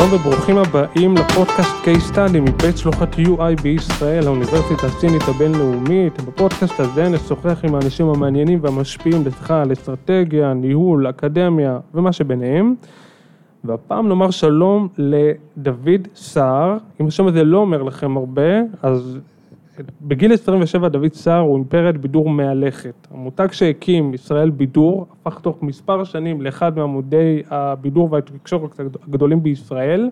שלום וברוכים הבאים לפודקאסט Case Study מבית שלוחת UI בישראל, האוניברסיטה הסינית הבינלאומית. בפודקאסט הזה נשוחח עם האנשים המעניינים והמשפיעים בשיחה על אסטרטגיה, ניהול, אקדמיה ומה שביניהם. והפעם נאמר שלום לדוד סער, אם השם הזה לא אומר לכם הרבה, אז בגיל 27 דוד סער הוא אימפריית בידור מהלכת. המותג שהקים ישראל בידור הפך תוך מספר שנים לאחד מעמודי הבידור והתקשורת הגדולים בישראל.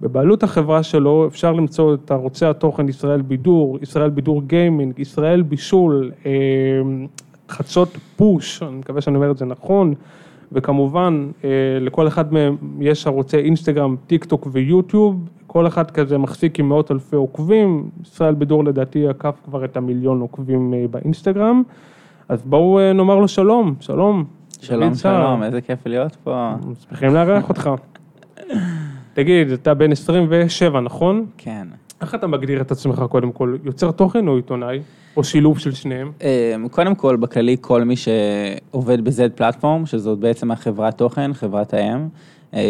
בבעלות החברה שלו אפשר למצוא את ערוצי התוכן ישראל בידור, ישראל בידור גיימינג, ישראל בישול, אה, חדשות פוש, אני מקווה שאני אומר את זה נכון, וכמובן אה, לכל אחד מהם יש ערוצי אינסטגרם, טיק טוק ויוטיוב, כל אחד כזה מחזיק עם מאות אלפי עוקבים, ישראל בידור לדעתי עקף כבר את המיליון עוקבים אה, באינסטגרם, אז בואו אה, נאמר לו שלום, שלום. שלום, שלום, איזה כיף להיות פה. שמחים לארח אותך. תגיד, אתה בן 27, נכון? כן. איך אתה מגדיר את עצמך קודם כל, יוצר תוכן או עיתונאי? או שילוב של שניהם? אמ, קודם כל, בכללי, כל מי שעובד ב-Z פלטפורם, שזאת בעצם החברת תוכן, חברת האם,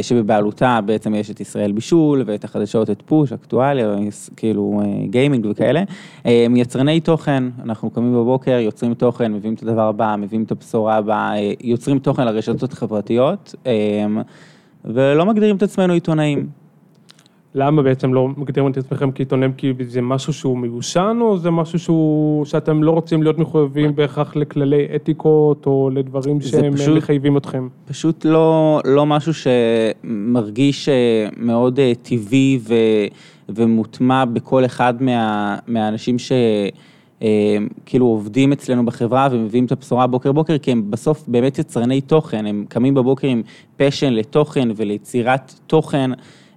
שבבעלותה בעצם יש את ישראל בישול ואת החדשות, את פוש, אקטואליה, כאילו גיימינג וכאלה. הם יצרני תוכן, אנחנו קמים בבוקר, יוצרים תוכן, מביאים את הדבר הבא, מביאים את הבשורה הבאה, אה, יוצרים תוכן לרשתות החברתיות, ולא מגדירים את עצמנו עיתונאים. למה בעצם לא מגדירים את עצמכם כעיתונאים? כי זה משהו שהוא מיושן, או זה משהו שהוא, שאתם לא רוצים להיות מחויבים בהכרח לכללי אתיקות, או לדברים שהם פשוט, מחייבים אתכם? פשוט לא, לא משהו שמרגיש אה, מאוד אה, טבעי ו, ומוטמע בכל אחד מה, מהאנשים ש... אה, כאילו עובדים אצלנו בחברה ומביאים את הבשורה בוקר בוקר, כי הם בסוף באמת יצרני תוכן, הם קמים בבוקר עם פשן לתוכן וליצירת תוכן.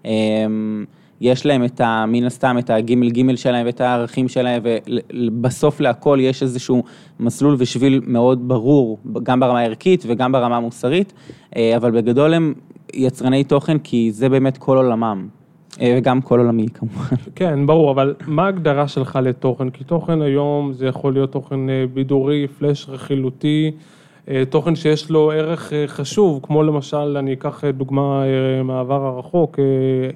אמ, יש להם את ה... מן הסתם את הגימל גימל שלהם ואת הערכים שלהם, ובסוף להכל יש איזשהו מסלול ושביל מאוד ברור, גם ברמה הערכית וגם ברמה המוסרית, אה, אבל בגדול הם יצרני תוכן כי זה באמת כל עולמם. אה, וגם כל עולמי כמובן. כן, ברור, אבל מה ההגדרה שלך לתוכן? כי תוכן היום זה יכול להיות תוכן אה, בידורי, פלאש רכילותי. אה, תוכן שיש לו ערך אה, חשוב, כמו למשל, אני אקח אה, דוגמה מהעבר הרחוק,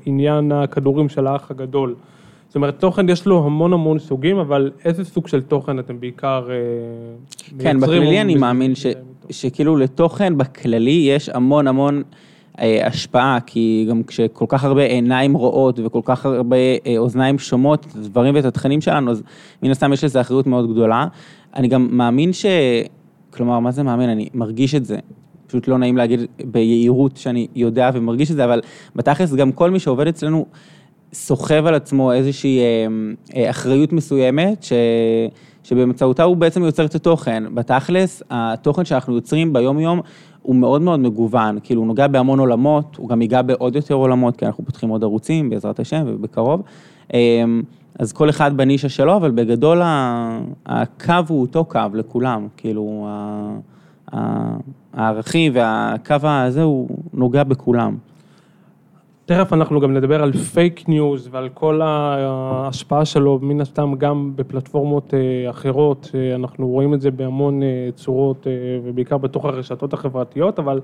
עניין הכדורים של האח הגדול. זאת אומרת, תוכן יש לו המון המון סוגים, אבל איזה סוג של תוכן אתם בעיקר מייצרים? כן, בכללי אני מאמין ש, שכאילו לתוכן בכללי יש המון המון השפעה, כי גם כשכל כך הרבה עיניים רואות וכל כך הרבה אוזניים שומעות את הדברים ואת התכנים שלנו, אז מן הסתם יש לזה אחריות מאוד גדולה. אני גם מאמין ש... כלומר, מה זה מאמין? אני מרגיש את זה. פשוט לא נעים להגיד ביהירות שאני יודע ומרגיש את זה, אבל בתכלס גם כל מי שעובד אצלנו סוחב על עצמו איזושהי אה, אה, אחריות מסוימת, ש... שבאמצעותה הוא בעצם יוצר את התוכן. בתכלס, התוכן שאנחנו יוצרים ביום-יום הוא מאוד מאוד מגוון, כאילו הוא נוגע בהמון עולמות, הוא גם ייגע בעוד יותר עולמות, כי אנחנו פותחים עוד ערוצים, בעזרת השם ובקרוב. אז כל אחד בנישה שלו, אבל בגדול הקו הוא אותו קו לכולם, כאילו הערכים והקו הזה הוא נוגע בכולם. תכף אנחנו גם נדבר על fake news ועל כל ההשפעה שלו, מן הסתם גם בפלטפורמות אה, אחרות, אה, אנחנו רואים את זה בהמון אה, צורות ובעיקר בתוך הרשתות החברתיות, אבל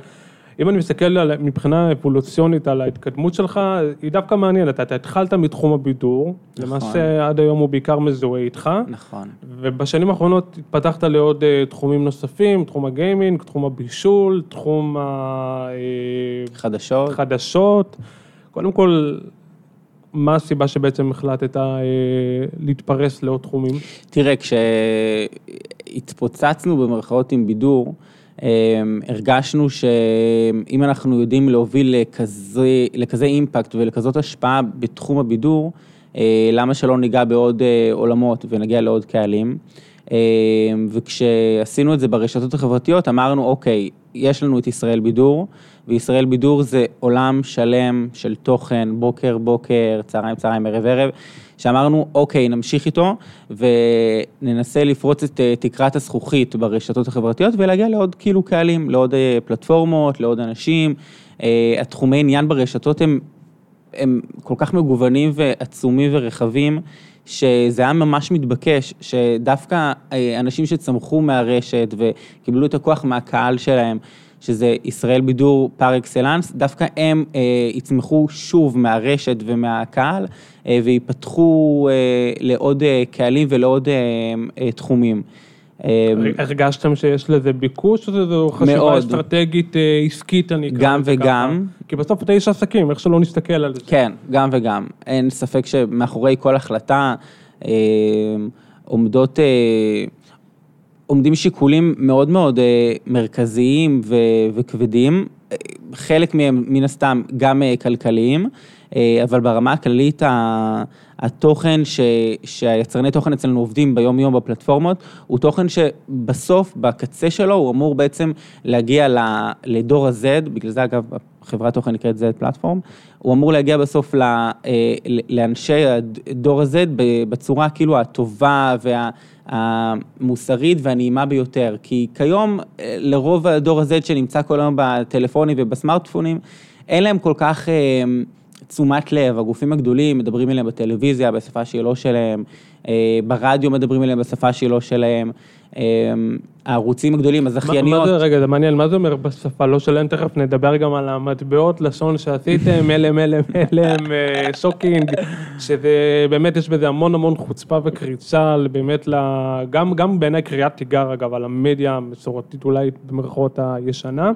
אם אני מסתכל על, מבחינה אבולוציונית על ההתקדמות שלך, היא דווקא מעניינת. אתה התחלת מתחום הבידור, נכון. למעשה עד היום הוא בעיקר מזוהה איתך. נכון. ובשנים האחרונות התפתחת לעוד uh, תחומים נוספים, תחום הגיימינג, תחום הבישול, תחום ה... Uh, חדשות. חדשות. קודם כל, מה הסיבה שבעצם החלטת uh, להתפרס לעוד תחומים? תראה, כשהתפוצצנו במרכאות עם בידור, הרגשנו שאם אנחנו יודעים להוביל לכזה, לכזה אימפקט ולכזאת השפעה בתחום הבידור, אה, למה שלא ניגע בעוד אה, עולמות ונגיע לעוד קהלים. אמ, וכשעשינו את זה ברשתות החברתיות, אמרנו, אוקיי, יש לנו את ישראל בידור, וישראל בידור זה עולם שלם של תוכן, בוקר בוקר, צהריים צהריים, ערב ערב. שאמרנו, אוקיי, נמשיך איתו וננסה לפרוץ את אה, תקרת הזכוכית ברשתות החברתיות ולהגיע לעוד כאילו קהלים, לעוד אה, פלטפורמות, לעוד אנשים. אה, התחומי עניין ברשתות הם, הם כל כך מגוונים ועצומים ורחבים, שזה היה ממש מתבקש, שדווקא אנשים שצמחו מהרשת וקיבלו את הכוח מהקהל שלהם, שזה ישראל בידור פר אקסלנס, דווקא הם אה, יצמחו שוב מהרשת ומהקהל אה, ויפתחו אה, לעוד אה, קהלים ולעוד אה, אה, תחומים. אה, הרגשתם שיש לזה ביקוש, או שזו חשיבה אסטרטגית אה, עסקית, אני אקרא גם וגם. כי בסוף אתה איש עסקים, איך שלא נסתכל על זה. כן, גם וגם. אין ספק שמאחורי כל החלטה אה, עומדות... עומדים שיקולים מאוד מאוד מרכזיים וכבדים, חלק מהם מן הסתם גם כלכליים, אבל ברמה הכללית התוכן ש, שהיצרני תוכן אצלנו עובדים ביום יום בפלטפורמות, הוא תוכן שבסוף, בקצה שלו, הוא אמור בעצם להגיע לדור ה-Z, בגלל זה אגב, חברת תוכן נקראת Z פלטפורם, הוא אמור להגיע בסוף אה, לאנשי דור ה-Z בצורה כאילו הטובה והמוסרית והנעימה ביותר, כי כיום אה, לרוב הדור ה-Z שנמצא כל היום בטלפונים ובסמארטפונים, אין להם כל כך... אה, תשומת לב, הגופים הגדולים מדברים אליהם בטלוויזיה בשפה שהיא לא שלהם, ברדיו מדברים אליהם בשפה שהיא לא שלהם, הערוצים הגדולים, הזכייניות. מה זה, רגע, זה מעניין, מה זה אומר בשפה לא שלהם? תכף נדבר גם על המטבעות לשון שעשיתם, אלם, אלם, אלם, שוקינג, שזה באמת, יש בזה המון המון חוצפה וקריצה, באמת, גם, גם בעיניי קריאת תיגר, אגב, על המדיה המסורתית, אולי במרכאות הישנה,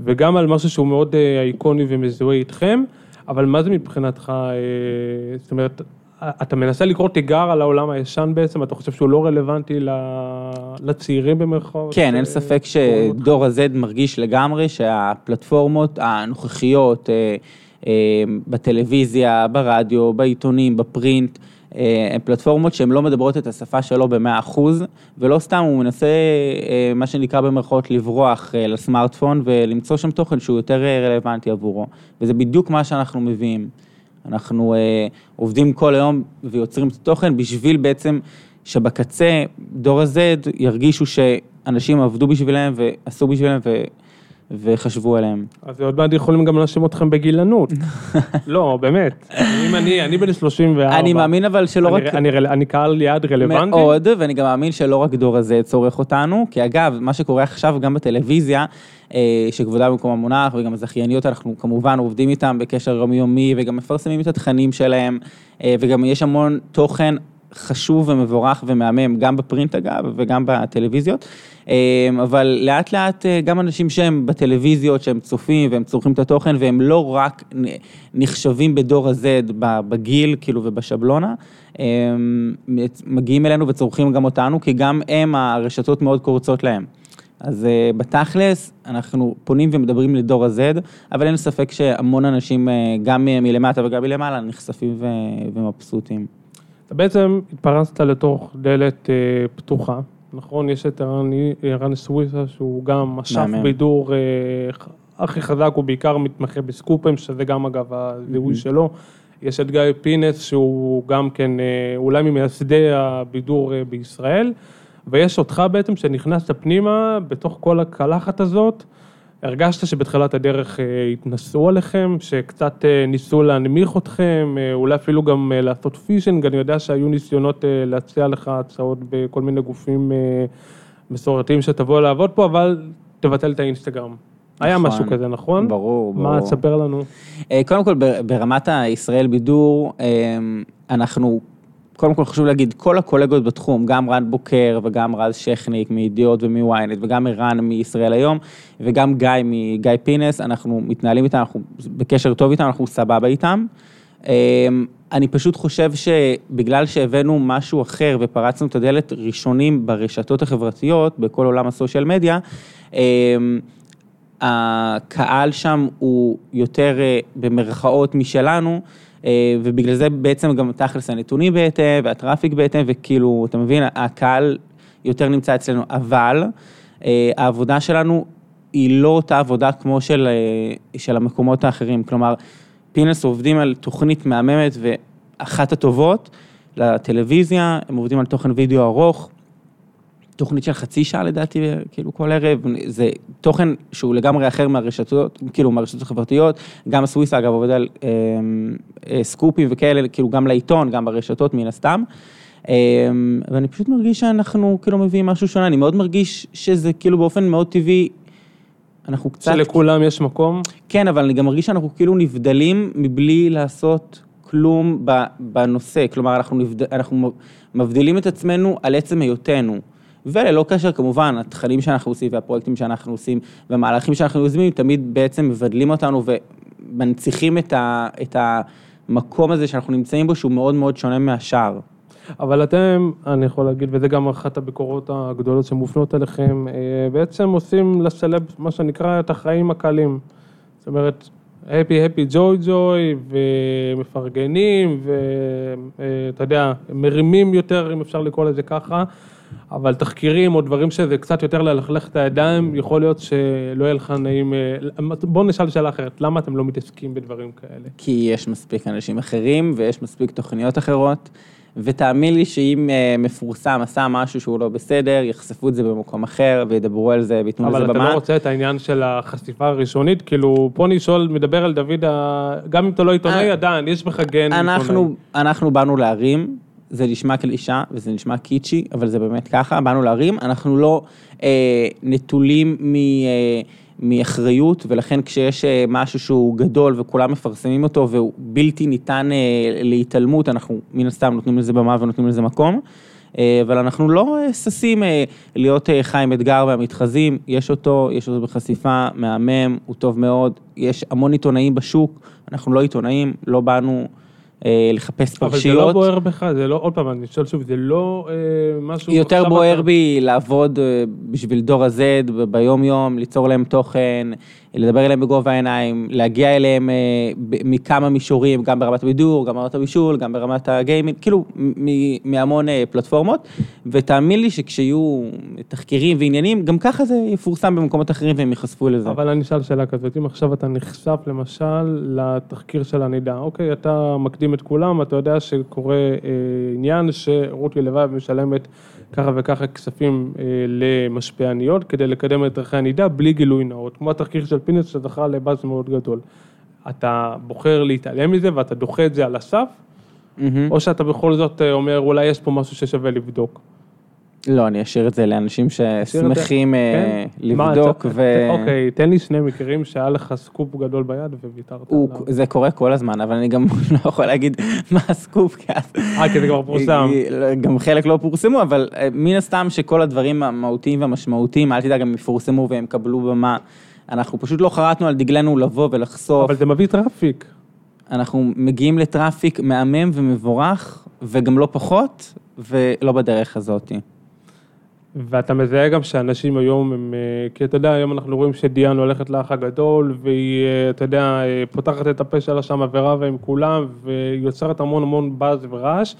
וגם על משהו שהוא מאוד אה, איקוני ומזוהה איתכם. אבל מה זה מבחינתך, אה, זאת אומרת, אתה מנסה לקרוא תיגר על העולם הישן בעצם, אתה חושב שהוא לא רלוונטי לצעירים במרכאות? כן, אין ספק שדור ה-Z מרגיש לגמרי שהפלטפורמות הנוכחיות אה, אה, בטלוויזיה, ברדיו, בעיתונים, בפרינט, אה, הן פלטפורמות שהן לא מדברות את השפה שלו במאה אחוז, ולא סתם הוא מנסה, מה שנקרא במרכאות, לברוח לסמארטפון ולמצוא שם תוכן שהוא יותר רלוונטי עבורו, וזה בדיוק מה שאנחנו מביאים. אנחנו עובדים כל היום ויוצרים את התוכן בשביל בעצם שבקצה דור ה-Z ירגישו שאנשים עבדו בשבילם ועשו בשבילם ו... וחשבו עליהם. אז עוד מעט יכולים גם להאשים אתכם בגילנות. לא, באמת. אם אני, אני בן 34. אני מאמין אבל שלא אני, רק... אני, אני, אני קהל יעד רלוונטי. מאוד, ואני גם מאמין שלא רק דור הזה צורך אותנו, כי אגב, מה שקורה עכשיו גם בטלוויזיה, אה, שכבודה במקום המונח, וגם הזכייניות, אנחנו כמובן עובדים איתם בקשר יומיומי, וגם מפרסמים את התכנים שלהם, אה, וגם יש המון תוכן חשוב ומבורך ומהמם, גם בפרינט אגב, וגם בטלוויזיות. אמ, אבל לאט לאט אה, גם אנשים שהם בטלוויזיות, שהם צופים והם צורכים את התוכן, והם לא רק נחשבים בדור ה-Z בגיל, כאילו, ובשבלונה, מגיעים אלינו וצורכים גם אותנו, כי גם הם, הרשתות מאוד קורצות להם. אז uh, בתכלס, אנחנו פונים ומדברים לדור ה-Z, אבל אין ספק שהמון אנשים, uh, גם מלמטה וגם מלמעלה, נחשפים ו- ומבסוטים. אתה בעצם התפרסת לתוך דלת uh, פתוחה, נכון? יש את ערן סוויסה, שהוא גם משף בידור uh, הכי חזק, הוא בעיקר מתמחה בסקופים, שזה גם אגב הזיהוי mm-hmm. שלו. יש את גיא פינס, שהוא גם כן uh, אולי ממייסדי הבידור uh, בישראל, ויש אותך בעצם שנכנסת פנימה בתוך כל הקלחת הזאת. הרגשת שבתחילת הדרך אה, התנסו עליכם, שקצת אה, ניסו להנמיך אתכם, אה, אולי אפילו גם לעשות פישינג, אני יודע שהיו ניסיונות להציע לך הצעות בכל מיני גופים מסורתיים שתבוא לעבוד פה, אבל תבטל את האינסטגרם. נכון, היה משהו כזה, נכון? ברור, ברור. מה, תספר לנו. קודם כל, ברמת הישראל בידור, אנחנו קודם כל חשוב להגיד, כל הקולגות בתחום, גם רן בוקר וגם רז שכניק מידיעות ומוויינט וגם ערן מישראל היום וגם גיא מגיא פינס, אנחנו מתנהלים איתם, אנחנו בקשר טוב איתם, אנחנו סבבה איתם. אמ, אני פשוט חושב שבגלל שהבאנו משהו אחר ופרצנו את הדלת ראשונים ברשתות החברתיות, בכל עולם הסושיאל מדיה, אמ, הקהל שם הוא יותר אה, במרכאות משלנו. אה, ובגלל זה בעצם גם תכלס הנתונים בהתאם והטראפיק בהתאם, וכאילו, אתה מבין, הקהל יותר נמצא אצלנו, אבל אה, העבודה שלנו היא לא אותה עבודה כמו של, אה, של המקומות האחרים, כלומר, פינס עובדים על תוכנית מהממת ואחת הטובות לטלוויזיה, הם עובדים על תוכן וידאו ארוך, תוכנית של חצי שעה לדעתי, כאילו כל ערב, זה תוכן שהוא לגמרי אחר מהרשתות, כאילו מהרשתות החברתיות, גם הסוויסה אגב עובד על אה, אה, סקופים וכאלה, כאילו גם לעיתון, גם ברשתות מן הסתם. אה, ואני פשוט מרגיש שאנחנו כאילו מביאים משהו שונה, אני מאוד מרגיש שזה כאילו באופן מאוד טבעי אנחנו קצת... שלכולם יש מקום? כן, אבל אני גם מרגיש שאנחנו כאילו נבדלים מבלי לעשות כלום בנושא. כלומר, אנחנו, נבד... אנחנו מבדילים את עצמנו על עצם היותנו. וללא קשר, כמובן, התכנים שאנחנו עושים והפרויקטים שאנחנו עושים והמהלכים שאנחנו יוזמים, תמיד בעצם מבדלים אותנו ומנציחים את, ה... את המקום הזה שאנחנו נמצאים בו, שהוא מאוד מאוד שונה מהשאר. אבל אתם, אני יכול להגיד, וזה גם אחת הביקורות הגדולות שמופנות אליכם, אה, בעצם עושים לסלב, מה שנקרא, את החיים הקלים. זאת אומרת, הפי הפי ג'וי ג'וי, ומפרגנים, ואתה יודע, מרימים יותר, אם אפשר לקרוא לזה ככה, אבל תחקירים או דברים שזה קצת יותר ללכלך את הידיים, יכול להיות שלא יהיה לך נעים... אה, בואו נשאל שאלה אחרת, למה אתם לא מתעסקים בדברים כאלה? כי יש מספיק אנשים אחרים ויש מספיק תוכניות אחרות. ותאמין לי שאם אה, מפורסם עשה משהו שהוא לא בסדר, יחשפו את זה במקום אחר וידברו על זה וייתנו לזה במה. אבל אתה לא רוצה את העניין של החשיפה הראשונית? כאילו, פה אני שואל, מדבר על דוד, גם אם אתה לא עיתונאי, אה, עדיין, יש בך גן עיתונאי. אנחנו באנו להרים. זה נשמע קלישה וזה נשמע קיצ'י, אבל זה באמת ככה, באנו להרים, אנחנו לא אה, נטולים מ... אה, מאחריות, ולכן כשיש אה, משהו שהוא גדול וכולם מפרסמים אותו והוא בלתי ניתן אה, להתעלמות, אנחנו מן הסתם נותנים לזה במה ונותנים לזה מקום. אה, אבל אנחנו לא ששים להיות חיים אתגר והמתחזים, יש אותו, יש אותו בחשיפה, מהמם, הוא טוב מאוד, יש המון עיתונאים בשוק, אנחנו לא עיתונאים, לא באנו לחפש פרשיות. אבל זה לא בוער בך, זה לא, עוד פעם, אני שואל שוב, זה לא אה, משהו... יותר בוער אתה... בי לעבוד אה, בשביל דור ה-Z ביום יום, ליצור להם תוכן, לדבר אליהם בגובה העיניים, להגיע אליהם אה, מכמה מישורים, גם ברמת הבידור, גם ברמת הבישול, גם ברמת הגיימינג, כאילו מהמון אה, פלטפורמות, ותאמין לי שכשיהיו תחקירים ועניינים, גם ככה זה יפורסם במקומות אחרים והם ייחשפו לזה. אבל אני אשאל שאלה כזאת, אם עכשיו אתה נחשף למשל לתחקיר של הנידה, אוקיי, אתה מקדים את כולם, אתה יודע שקורה אה, עניין שרותי לבב משלמת ככה וככה כספים אה, למשפיעניות כדי לקדם את ערכי הנידה בלי גילוי נאות, כמו התחקיר של פינס שזכה לבאז מאוד גדול. אתה בוחר להתעלם מזה ואתה דוחה את זה על הסף, mm-hmm. או שאתה בכל זאת אה, אומר אולי יש פה משהו ששווה לבדוק. לא, אני אשאיר את זה לאנשים ששמחים אה, כן? לבדוק ו... אוקיי, תן לי שני מקרים שהיה לך סקופ גדול ביד וויתרת עליו. זה קורה כל הזמן, אבל אני גם לא יכול להגיד מה הסקופ, כי אז... אה, כי זה כבר פורסם. גם חלק לא פורסמו, אבל אה, מן הסתם שכל הדברים המהותיים והמשמעותיים, אל תדאג, הם יפורסמו והם קבלו במה. אנחנו פשוט לא חרטנו על דגלנו לבוא ולחשוף. אבל זה מביא traffic. אנחנו מגיעים ל traffic מהמם ומבורך, וגם לא פחות, ולא בדרך הזאתי. ואתה מזהה גם שאנשים היום הם, אה, כי אתה יודע, היום אנחנו רואים שדיאן הולכת לאח הגדול, והיא, אה, אתה יודע, אה, פותחת את הפה שלה שם ורבה עם כולם, ויוצרת המון המון באז ורעש,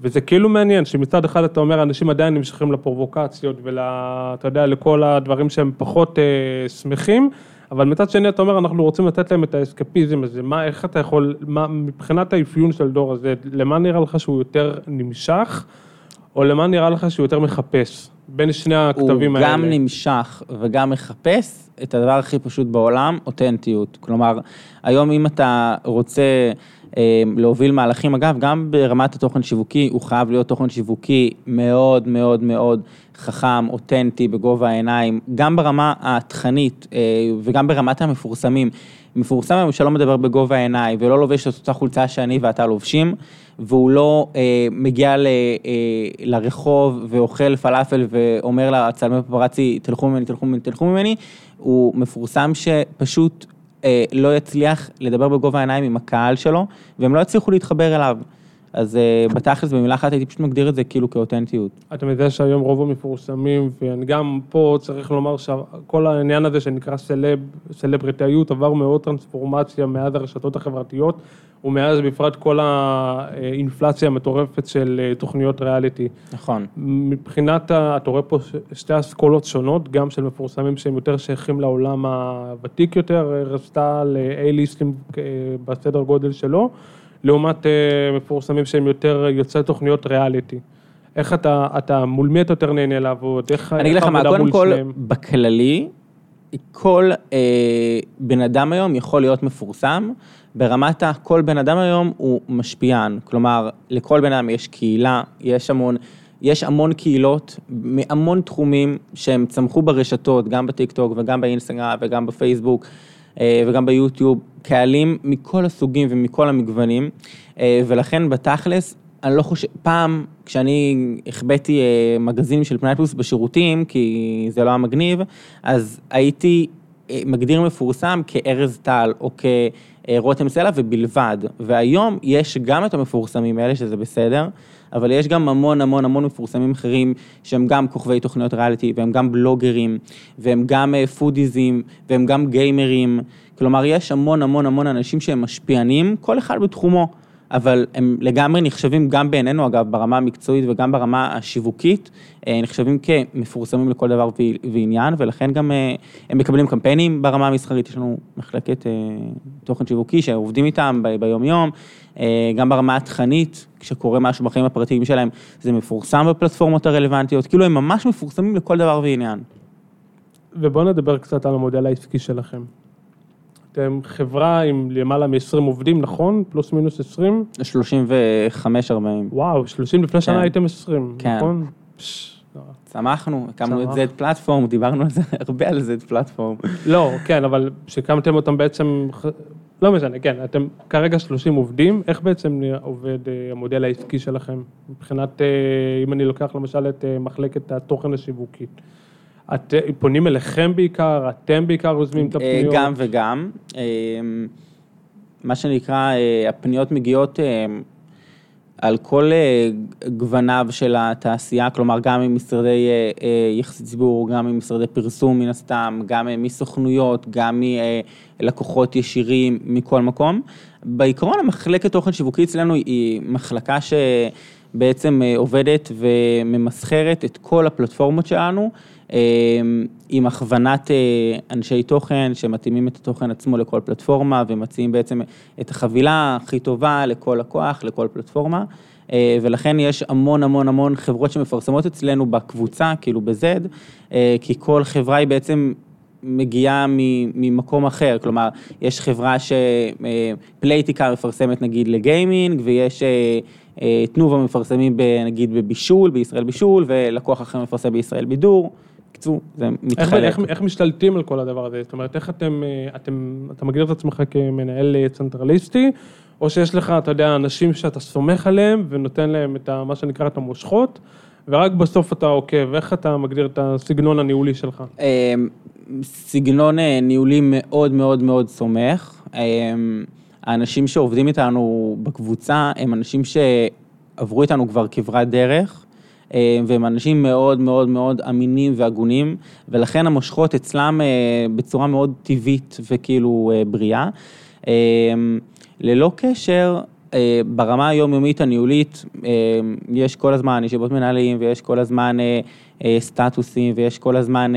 וזה כאילו מעניין, שמצד אחד אתה אומר, אנשים עדיין נמשכים לפרובוקציות ול... אתה יודע, לכל הדברים שהם פחות אה, שמחים, אבל מצד שני אתה אומר, אנחנו רוצים לתת להם את האסקפיזם הזה, מה, איך אתה יכול, מה, מבחינת האפיון של דור הזה, למה נראה לך שהוא יותר נמשך, או למה נראה לך שהוא יותר מחפש? בין שני הכתבים האלה. הוא גם נמשך וגם מחפש את הדבר הכי פשוט בעולם, אותנטיות. כלומר, היום אם אתה רוצה אה, להוביל מהלכים, אגב, גם ברמת התוכן שיווקי, הוא חייב להיות תוכן שיווקי מאוד מאוד מאוד חכם, אותנטי, בגובה העיניים, גם ברמה התכנית אה, וגם ברמת המפורסמים. מפורסם היום שלא מדבר בגובה העיניים ולא לובש את אותה חולצה שאני ואתה לובשים, והוא לא אה, מגיע ל, אה, לרחוב ואוכל פלאפל ואומר לצלמי פפרצי, תלכו ממני, תלכו ממני, תלכו ממני, הוא מפורסם שפשוט אה, לא יצליח לדבר בגובה העיניים עם הקהל שלו, והם לא יצליחו להתחבר אליו. אז uh, בתכלס, במילה אחת הייתי פשוט מגדיר את זה כאילו כאותנטיות. אתה יודע שהיום רוב המפורסמים, וגם פה צריך לומר שכל העניין הזה שנקרא סלב, סלבריטאיות עבר מאוד טרנספורמציה מאז הרשתות החברתיות, ומאז בפרט כל האינפלציה המטורפת של אה, תוכניות ריאליטי. נכון. מבחינת, אתה רואה פה שתי אסכולות שונות, גם של מפורסמים שהם יותר שייכים לעולם הוותיק יותר, רצתה ל-A-ליסטים בסדר גודל שלו. לעומת אה, מפורסמים שהם יותר יוצאי תוכניות ריאליטי. איך אתה, אתה, מול מי אתה יותר נהנה לעבוד? איך אני אגיד לך מה, קודם כל, שניהם? בכללי, כל אה, בן אדם היום יכול להיות מפורסם, ברמת כל בן אדם היום הוא משפיען, כלומר, לכל בן אדם יש קהילה, יש המון יש המון קהילות מהמון תחומים שהם צמחו ברשתות, גם בטיקטוק וגם באינסטגרם וגם בפייסבוק וגם ביוטיוב, קהלים מכל הסוגים ומכל המגוונים, ולכן בתכלס אני לא חושב, פעם כשאני החבאתי אה, מגזינים של פנאי פלוס בשירותים, כי זה לא היה מגניב, אז הייתי אה, מגדיר מפורסם כארז טל או כרותם סלע ובלבד. והיום יש גם את המפורסמים האלה, שזה בסדר, אבל יש גם המון המון המון מפורסמים אחרים שהם גם כוכבי תוכניות ריאליטי, והם גם בלוגרים, והם גם אה, פודיזים, והם גם גיימרים. כלומר, יש המון המון המון אנשים שהם משפיענים, כל אחד בתחומו. אבל הם לגמרי נחשבים גם בעינינו, אגב, ברמה המקצועית וגם ברמה השיווקית, אה, נחשבים כמפורסמים לכל דבר ועניין, ולכן גם אה, הם מקבלים קמפיינים ברמה המסחרית, יש לנו מחלקת אה, תוכן שיווקי שעובדים איתם ביום-יום, גם ברמה התכנית, כשקורה משהו בחיים הפרטיים שלהם, זה מפורסם בפלטפורמות הרלוונטיות, כאילו הם ממש מפורסמים לכל דבר ועניין. ובואו נדבר קצת על המודל העסקי שלכם. אתם חברה עם למעלה מ-20 עובדים, נכון? פלוס מינוס 20? 35-40. וואו, 30 לפני שנה כן. הייתם 20, כן. נכון? שמחנו, הקמנו את Z פלטפורם, דיברנו על זה הרבה על Z פלטפורם. לא, כן, אבל כשהקמתם אותם בעצם, לא משנה, כן, אתם כרגע 30 עובדים, איך בעצם עובד אה, המודל העסקי שלכם? מבחינת, אה, אם אני לוקח למשל את אה, מחלקת התוכן השיווקית. את, פונים אליכם בעיקר, אתם בעיקר יוזמים את אה, הפניות? גם וגם. אה, מה שנקרא, אה, הפניות מגיעות על כל גווניו של התעשייה, כלומר גם ממשרדי יחסי ציבור, גם ממשרדי פרסום מן הסתם, גם מסוכנויות, גם מלקוחות ישירים, מכל מקום. בעיקרון המחלקת תוכן שיווקי אצלנו היא מחלקה שבעצם עובדת וממסחרת את כל הפלטפורמות שלנו. אמ, עם הכוונת אה, אנשי תוכן שמתאימים את התוכן עצמו לכל פלטפורמה ומציעים בעצם את החבילה הכי טובה לכל לקוח, לכל פלטפורמה. אה, ולכן יש המון המון המון חברות שמפרסמות אצלנו בקבוצה, כאילו ב-Z, אה, כי כל חברה היא בעצם מגיעה ממקום אחר, כלומר, יש חברה שפלייטיקה מפרסמת נגיד לגיימינג, ויש תנובה מפרסמים נגיד בבישול, בישראל בישול, ולקוח אחר מפרסם בישראל בידור. בקיצור, זה מתחלק. איך, איך, איך משתלטים על כל הדבר הזה? זאת אומרת, איך אתם, אה, אתם, אתה מגדיר את עצמך כמנהל אה, צנטרליסטי, או שיש לך, אתה יודע, אנשים שאתה סומך עליהם ונותן להם את ה, מה שנקרא את המושכות, ורק בסוף אתה עוקב, איך אתה מגדיר את הסגנון הניהולי שלך? אמ, סגנון אה, ניהולי מאוד מאוד מאוד סומך. אמ, האנשים שעובדים איתנו בקבוצה הם אנשים שעברו איתנו כבר כברת דרך. אה, והם אנשים מאוד מאוד מאוד אמינים והגונים, ולכן המושכות אצלם אה, בצורה מאוד טבעית וכאילו אה, בריאה. ללא קשר, ברמה היומיומית הניהולית, יש כל הזמן ישיבות מנהלים ויש כל הזמן סטטוסים ויש כל הזמן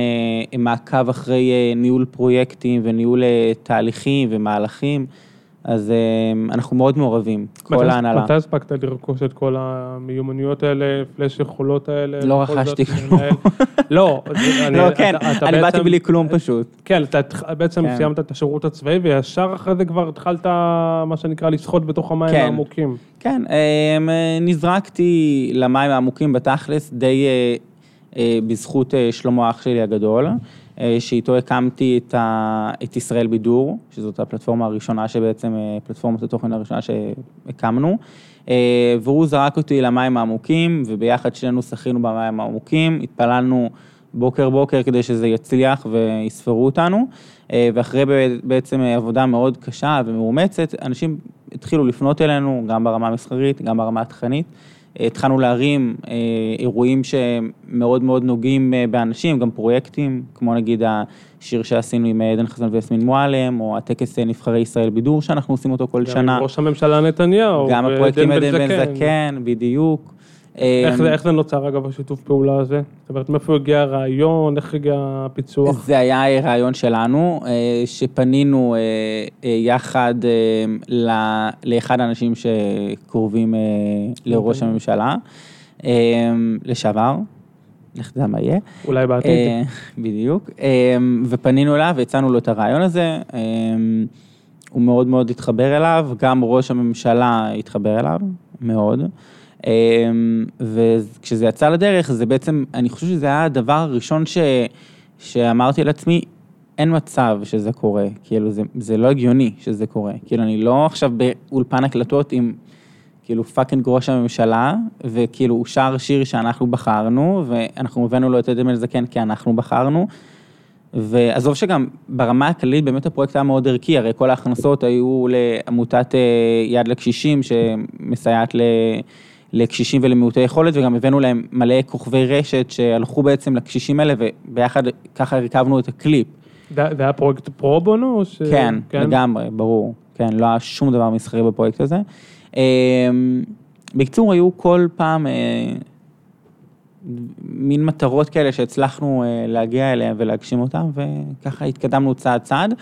מעקב אחרי ניהול פרויקטים וניהול תהליכים ומהלכים. אז אמ, אנחנו מאוד מעורבים, כל ההנהלה. מתי הספקת לרכוש את כל המיומנויות האלה, פלאש יכולות האלה? לא רכשתי כלום. לא, לא, כן, אני באתי בלי כלום פשוט. כן, אתה בעצם כן. סיימת את השירות הצבאי, וישר אחרי זה כבר התחלת, מה שנקרא, לשחות בתוך המים כן. העמוקים. כן, אמ, נזרקתי למים העמוקים בתכלס, די אה, אה, בזכות אה, שלמה אח שלי הגדול. אה, שאיתו הקמתי את, ה, את ישראל בידור, שזאת הפלטפורמה הראשונה שבעצם, אה, פלטפורמת התוכן הראשונה שהקמנו, אה, והוא זרק אותי למים העמוקים, וביחד שנינו שחינו במים העמוקים, התפללנו בוקר בוקר כדי שזה יצליח ויספרו אותנו, ואחרי בעצם עבודה מאוד קשה ומאומצת, אנשים התחילו לפנות אלינו, גם ברמה המסחרית, גם ברמה התכנית. התחלנו להרים אה, אירועים שמאוד מאוד נוגעים אה, באנשים, גם פרויקטים, כמו נגיד השיר שעשינו עם עדן חסון ויסמין מועלם, או הטקס אה, נבחרי ישראל בידור שאנחנו עושים אותו כל גם שנה. גם ראש הממשלה נתניהו. גם הפרויקט עם עדן בן זקן, בדיוק. איך זה, איך זה נוצר אגב השיתוף פעולה הזה? זאת אומרת, מאיפה הגיע הרעיון, איך הגיע הפיצוח? זה היה רעיון שלנו, שפנינו יחד לאחד האנשים שקרובים לראש אוקיי. הממשלה, לשעבר. לך תדע מה יהיה. אולי בעתיד. בדיוק. ופנינו אליו והצענו לו את הרעיון הזה. הוא מאוד מאוד התחבר אליו, גם ראש הממשלה התחבר אליו, מאוד. וכשזה יצא לדרך, זה בעצם, אני חושב שזה היה הדבר הראשון ש, שאמרתי לעצמי, אין מצב שזה קורה, כאילו זה, זה לא הגיוני שזה קורה, כאילו אני לא עכשיו באולפן הקלטות עם כאילו fucking ראש הממשלה, וכאילו הוא שר שיר שאנחנו בחרנו, ואנחנו הבאנו לו את אדמל זקן כי אנחנו בחרנו, ועזוב שגם ברמה הכללית באמת הפרויקט היה מאוד ערכי, הרי כל ההכנסות היו לעמותת אה, יד לקשישים שמסייעת לקשישים ולמיעוטי יכולת, וגם הבאנו להם מלא כוכבי רשת שהלכו בעצם לקשישים האלה, וביחד ככה הרכבנו את הקליפ. זה היה פרויקט פרו בונו? ש... כן, כן, לגמרי, ברור. כן, לא היה שום דבר מסחרי בפרויקט הזה. אמ, בקיצור, היו כל פעם אה, מין מטרות כאלה שהצלחנו אה, להגיע אליהן ולהגשים אותן, וככה התקדמנו צעד צעד.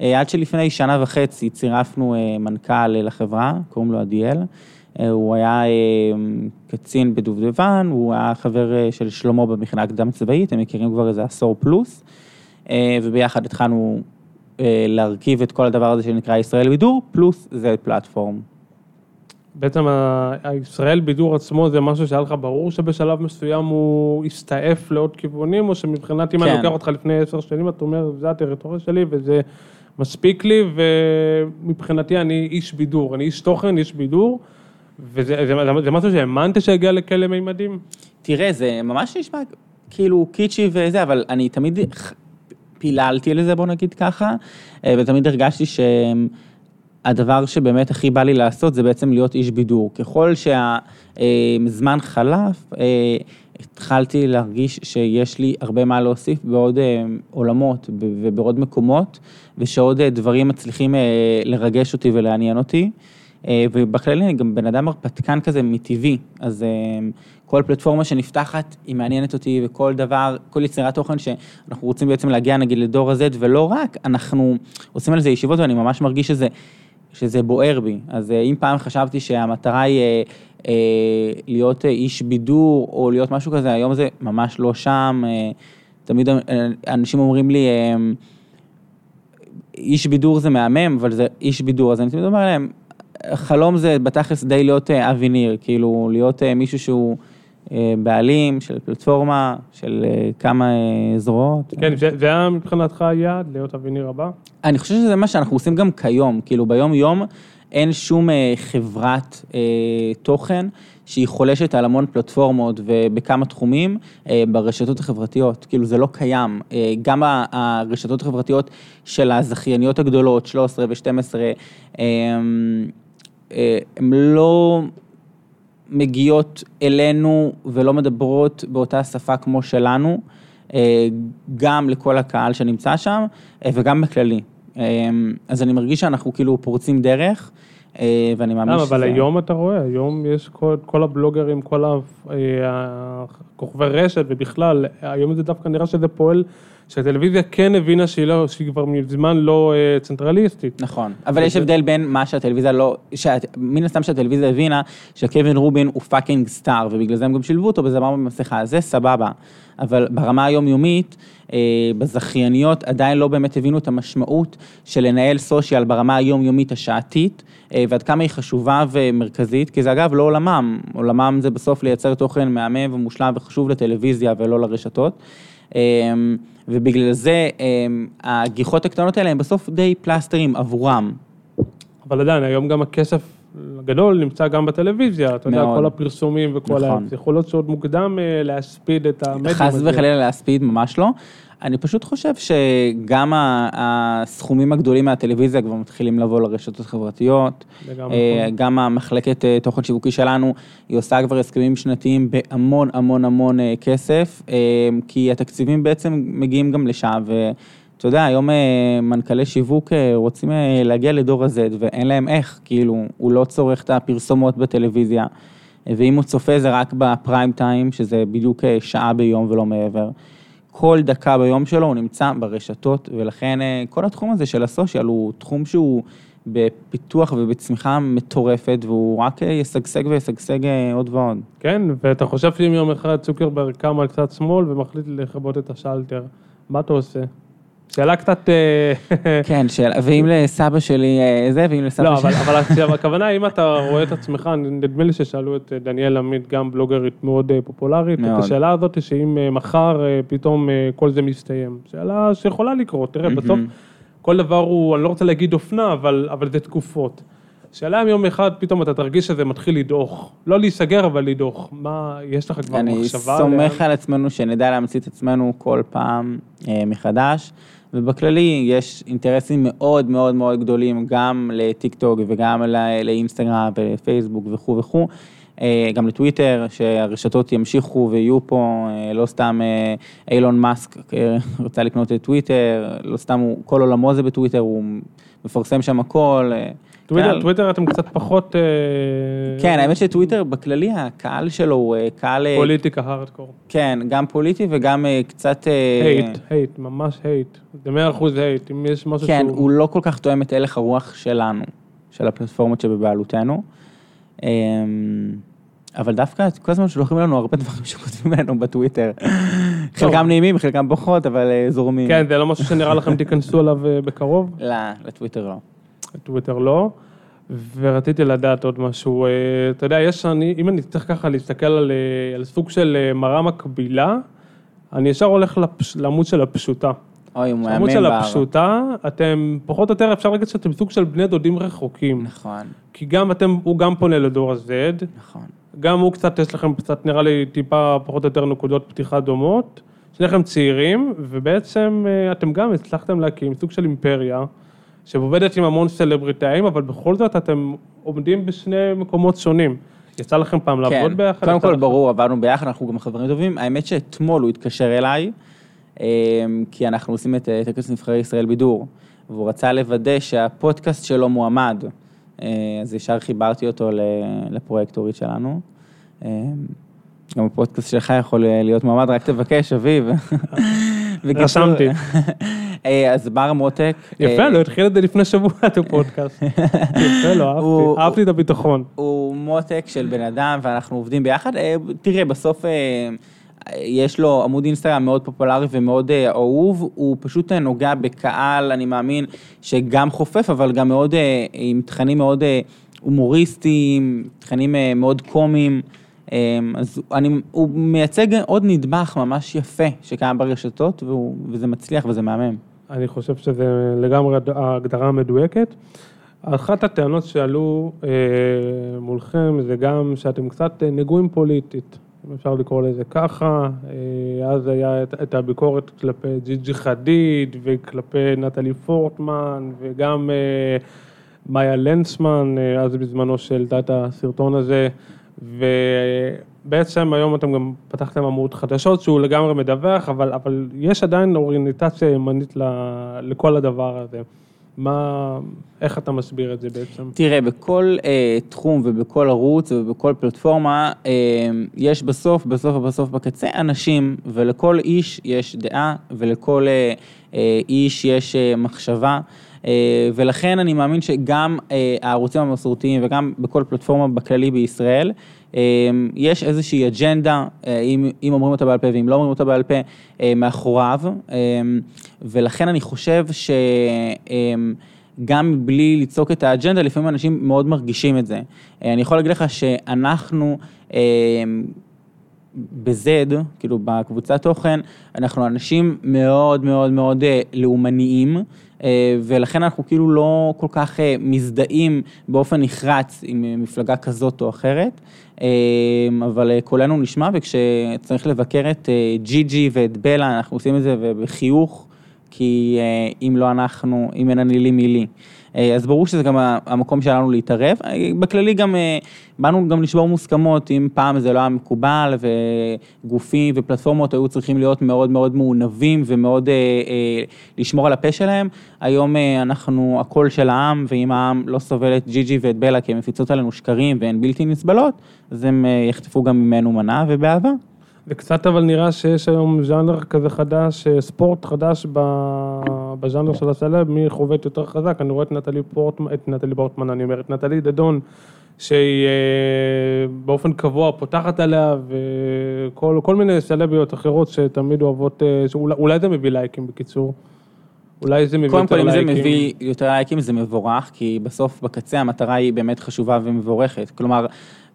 אה, עד שלפני שנה וחצי צירפנו מנכ"ל לחברה, קוראים לו עדיאל. הוא היה קצין בדובדבן, הוא היה חבר של שלמה במכינה הקדם צבאית, הם מכירים כבר איזה עשור פלוס, וביחד התחלנו להרכיב את כל הדבר הזה שנקרא ישראל בידור, פלוס זה פלטפורם. בעצם הישראל בידור עצמו זה משהו שהיה לך ברור שבשלב מסוים הוא הסתעף לעוד כיוונים, או שמבחינת אם כן. אני לוקח אותך לפני עשר שנים, אתה אומר, זה הטריטוריה שלי וזה מספיק לי, ומבחינתי אני איש בידור, אני איש תוכן, איש בידור, וזה זה, זה, זה משהו שהאמנת שהגיע לכאלה מימדים? תראה, זה ממש נשמע כאילו קיצ'י וזה, אבל אני תמיד פיללתי לזה, בוא נגיד ככה, ותמיד הרגשתי שהם... הדבר שבאמת הכי בא לי לעשות זה בעצם להיות איש בידור. ככל שהזמן חלף, אה, התחלתי להרגיש שיש לי הרבה מה להוסיף בעוד אה, עולמות ובעוד מקומות, ושעוד אה, דברים מצליחים לרגש אותי ולעניין אותי. ובכללי אני גם בן אדם הרפתקן כזה מטבעי, אז כל פלטפורמה שנפתחת היא מעניינת אותי וכל דבר, כל יצירת תוכן שאנחנו רוצים בעצם להגיע נגיד לדור ה-Z ולא רק, אנחנו עושים על זה ישיבות ואני ממש מרגיש שזה שזה בוער בי. אז אה, אם פעם חשבתי שהמטרה היא אה, אה, להיות איש בידור או להיות משהו כזה, היום זה ממש לא שם. תמיד אנשים אומרים לי, איש בידור זה מהמם, אבל זה איש בידור, אז אני תמיד אומר להם, חלום זה בתכלס די להיות אבי ניר, כאילו להיות מישהו שהוא... אה, בעלים של פלטפורמה, של אה, כמה אה, זרועות. כן, זה, זה היה מבחינתך היעד, להיות אביניר הבא? אני חושב שזה מה שאנחנו עושים גם כיום, כאילו ביום יום אין שום חברת אה, תוכן שהיא חולשת על המון פלטפורמות ובכמה תחומים אה, ברשתות החברתיות, כאילו זה לא קיים. אה, גם הרשתות החברתיות של הזכייניות הגדולות, 13 ו-12, אה, הם לא... מגיעות אלינו ולא מדברות באותה שפה כמו שלנו, אה, גם לכל הקהל שנמצא שם אה, וגם בכללי. אז אני מרגיש שאנחנו כאילו פורצים דרך. ואני מאמין שזה... אבל היום אתה רואה, היום יש כל, כל הבלוגרים, כל הכוכבי רשת ובכלל, היום זה דווקא נראה שזה פועל שהטלוויזיה כן הבינה שהיא, לא, שהיא כבר מזמן לא אה, צנטרליסטית. נכון, אבל יש הבדל בין מה שהטלוויזיה לא, שאת, מן הסתם שהטלוויזיה הבינה שקווין רובין הוא fucking star, ובגלל זה הם גם שילבו אותו בזמר במסכה, זה סבבה. אבל ברמה היומיומית, אה, בזכייניות עדיין לא באמת הבינו את המשמעות של לנהל social ברמה היומיומית השעתית, אה, ועד כמה היא חשובה ומרכזית, כי זה אגב לא עולמם, עולמם זה בסוף לייצר תוכן מהמם ומושלם וחשוב לטלוויזיה ולא לרשתות. אמ, ובגלל זה אמ, הגיחות הקטנות האלה הם בסוף די פלסטרים עבורם. אבל עדיין, היום גם הכסף הגדול נמצא גם בטלוויזיה, אתה יודע, כל הפרסומים וכל נכון. ה... זה יכול להיות שעוד מוקדם אה, להספיד את המדיום הזה. חס וחלילה להספיד, ממש לא. אני פשוט חושב שגם הסכומים הגדולים מהטלוויזיה כבר מתחילים לבוא לרשתות החברתיות. אה, נכון. גם המחלקת אה, תוכן שיווקי שלנו, היא עושה כבר הסכמים שנתיים בהמון המון המון אה, כסף, כי התקציבים בעצם מגיעים גם לשם, ואתה יודע, היום מנכ"לי שיווק רוצים להגיע לדור ה-Z ואין להם איך, כאילו, הוא לא צורך את הפרסומות בטלוויזיה, ואם הוא צופה זה רק בפריים טיים, שזה בדיוק שעה ביום ולא מעבר. כל דקה ביום שלו הוא נמצא ברשתות, ולכן אה, כל התחום הזה של הסושיאל הוא תחום שהוא בפיתוח ובצמיחה מטורפת, והוא רק אה, ישגשג וישגשג אה, עוד ועוד. כן, ואתה חושב שאם יום אחד צוקרברג קם על צד שמאל ומחליט לכבות את השלטר, מה אתה עושה? שאלה קצת... אה, כן, שאלה, ואם לסבא שלי זה, ואם לסבא שלי... לא, אבל הכוונה, אם אתה רואה את עצמך, נדמה לי ששאלו את דניאל עמית, גם בלוגרית מאוד פופולרית, את השאלה הזאת, שאם מחר פתאום כל זה מסתיים. שאלה שיכולה לקרות, תראה, בסוף כל דבר הוא, אני לא רוצה להגיד אופנה, אבל זה תקופות. שאלה אם יום אחד פתאום אתה תרגיש שזה מתחיל לדעוך. לא להיסגר, אבל לדעוך. מה, יש לך כבר מחשבה? אני סומך על עצמנו שנדע להמציא את עצמנו כל פעם אה, מחדש, ובכללי יש אינטרסים מאוד מאוד מאוד גדולים, גם לטיק טוק וגם לא, לאינסטגרם ולפייסבוק וכו' וכו'. אה, גם לטוויטר, שהרשתות ימשיכו ויהיו פה, אה, לא סתם אה, אילון מאסק רצה לקנות את טוויטר, לא סתם הוא, כל עולמו זה בטוויטר, הוא מפרסם שם הכל. טוויטר, כן. טוויטר אתם קצת פחות... כן, האמת שטוויטר בכללי, הקהל שלו הוא קהל... פוליטיקה הארדקור. כן, גם פוליטי וגם קצת... הייט, הייט, ממש הייט. זה מאה אחוז hate, אם יש משהו כן, שהוא... כן, הוא לא כל כך תואם את הלך הרוח שלנו, של הפלטפורמות שבבעלותנו. אמ, אבל דווקא כל הזמן שולחים לנו הרבה דברים שכותבים לנו בטוויטר. חלקם נעימים, חלקם פחות, אבל אה, זורמים. כן, זה לא משהו שנראה לכם תיכנסו אליו אה, בקרוב? לא, לטוויטר לא. לטוויטר לא. ורציתי לדעת עוד משהו, אה, אתה יודע, יש, אני, אם אני צריך ככה להסתכל על, על סוג של מראה מקבילה, אני ישר הולך לפש, לעמוד של הפשוטה. אוי, הוא מאמן בעמוד של הפשוטה, אתם פחות או יותר, אפשר להגיד שאתם סוג של בני דודים רחוקים. נכון. כי גם אתם, הוא גם פונה לדור ה-Z. נכון. גם הוא קצת, יש לכם קצת, נראה לי, טיפה פחות או יותר נקודות פתיחה דומות. שניכם צעירים, ובעצם אה, אתם גם הצלחתם להקים סוג של אימפריה, שעובדת עם המון סלבריטאים, אבל בכל זאת אתם עומדים בשני מקומות שונים. יצא לכם פעם כן. לעבוד ביחד? קודם כל, ברור, עבדנו ביחד, אנחנו גם חברים טובים. האמת שאתמול הוא התקשר אליי, אה, כי אנחנו עושים את טקס נבחרי ישראל בידור, והוא רצה לוודא שהפודקאסט שלו מועמד. אה, אז ישר חיברתי אותו לפרויקטורית שלנו. אה, גם הפודקאסט שלך יכול להיות מועמד, רק תבקש, אביב. רשמתי. אה, אז בר מותק. יפה, לא התחיל את זה לפני שבוע, את הפודקאסט. יפה, לא, אהבתי, אהבתי את הביטחון. הוא מותק של בן אדם, ואנחנו עובדים ביחד. תראה, בסוף... יש לו עמוד אינסטגרם מאוד פופולרי ומאוד אה, אהוב, הוא פשוט אה, נוגע בקהל, אני מאמין, שגם חופף, אבל גם מאוד, אה, עם תכנים מאוד הומוריסטיים, תכנים מאוד קומיים. אז אני, הוא מייצג עוד נדבך ממש יפה שקיים ברשתות, והוא, וזה מצליח וזה מהמם. אני חושב שזה לגמרי ההגדרה המדויקת. אחת הטענות שעלו אה, מולכם זה גם שאתם קצת נגועים פוליטית. אם אפשר לקרוא לזה ככה, אה, אז היה את הביקורת כלפי ג'יג'י חדיד וכלפי נטלי פורטמן וגם אה, מאיה לנסמן, אה, אז בזמנו שהעלתה את הסרטון הזה, ובעצם היום אתם גם פתחתם עמוד חדשות שהוא לגמרי מדווח, אבל, אבל יש עדיין אוריינטציה ימנית לכל הדבר הזה. מה, איך אתה מסביר את זה בעצם? תראה, בכל אה, תחום ובכל ערוץ ובכל פלטפורמה, אה, יש בסוף, בסוף ובסוף בקצה אנשים, ולכל איש יש דעה, ולכל אה, אה, איש יש אה, מחשבה. אה, ולכן אני מאמין שגם אה, הערוצים המסורתיים וגם בכל פלטפורמה בכללי בישראל, אמ, יש איזושהי אג'נדה, אה, אם, אם אומרים אותה בעל פה ואם לא אומרים אותה בעל פה, אה, מאחוריו, ולכן אני חושב שגם אמ, בלי לצעוק את האג'נדה, לפעמים אנשים מאוד מרגישים את זה. אה, אני יכול להגיד לך שאנחנו, ב-Z, כאילו בקבוצת תוכן, אנחנו אנשים מאוד מאוד מאוד לאומניים, ולכן אנחנו כאילו לא כל כך מזדהים באופן נחרץ עם מפלגה כזאת או אחרת. אבל אה, קולנו נשמע, וכשצריך לבקר את אה, ג'י ג'י ואת בלה, אנחנו עושים את זה בחיוך, כי אה, אם לא אנחנו, אם אין אני לי מי לי. אז ברור שזה גם המקום שלנו להתערב. בכללי גם, באנו גם לשבור מוסכמות, אם פעם זה לא היה מקובל, וגופים ופלטפורמות היו צריכים להיות מאוד מאוד מעונבים ומאוד לשמור על הפה שלהם. היום אנחנו הקול של העם, ואם העם לא סובל את ג'י ג'י ואת בלה כי הן מפיצות עלינו שקרים והן בלתי נסבלות, אז הם אה, יחטפו גם ממנו מנה ובאהבה. וקצת אבל נראה שיש היום ז'אנר כזה חדש, אה, ספורט חדש בז'אנר של הסלב, מי חובט יותר חזק, אני רואה את נטלי פורטמן, את נטלי פורטמן, אני אומר, את נטלי דדון, שהיא אה, באופן קבוע פותחת עליה, וכל מיני סלביות אחרות שתמיד אוהבות, שאולי זה מביא לייקים בקיצור. אולי זה מביא קודם כל, יותר אם זה לייקים. מביא יותר לייקים זה מבורך, כי בסוף, בקצה, המטרה היא באמת חשובה ומבורכת. כלומר,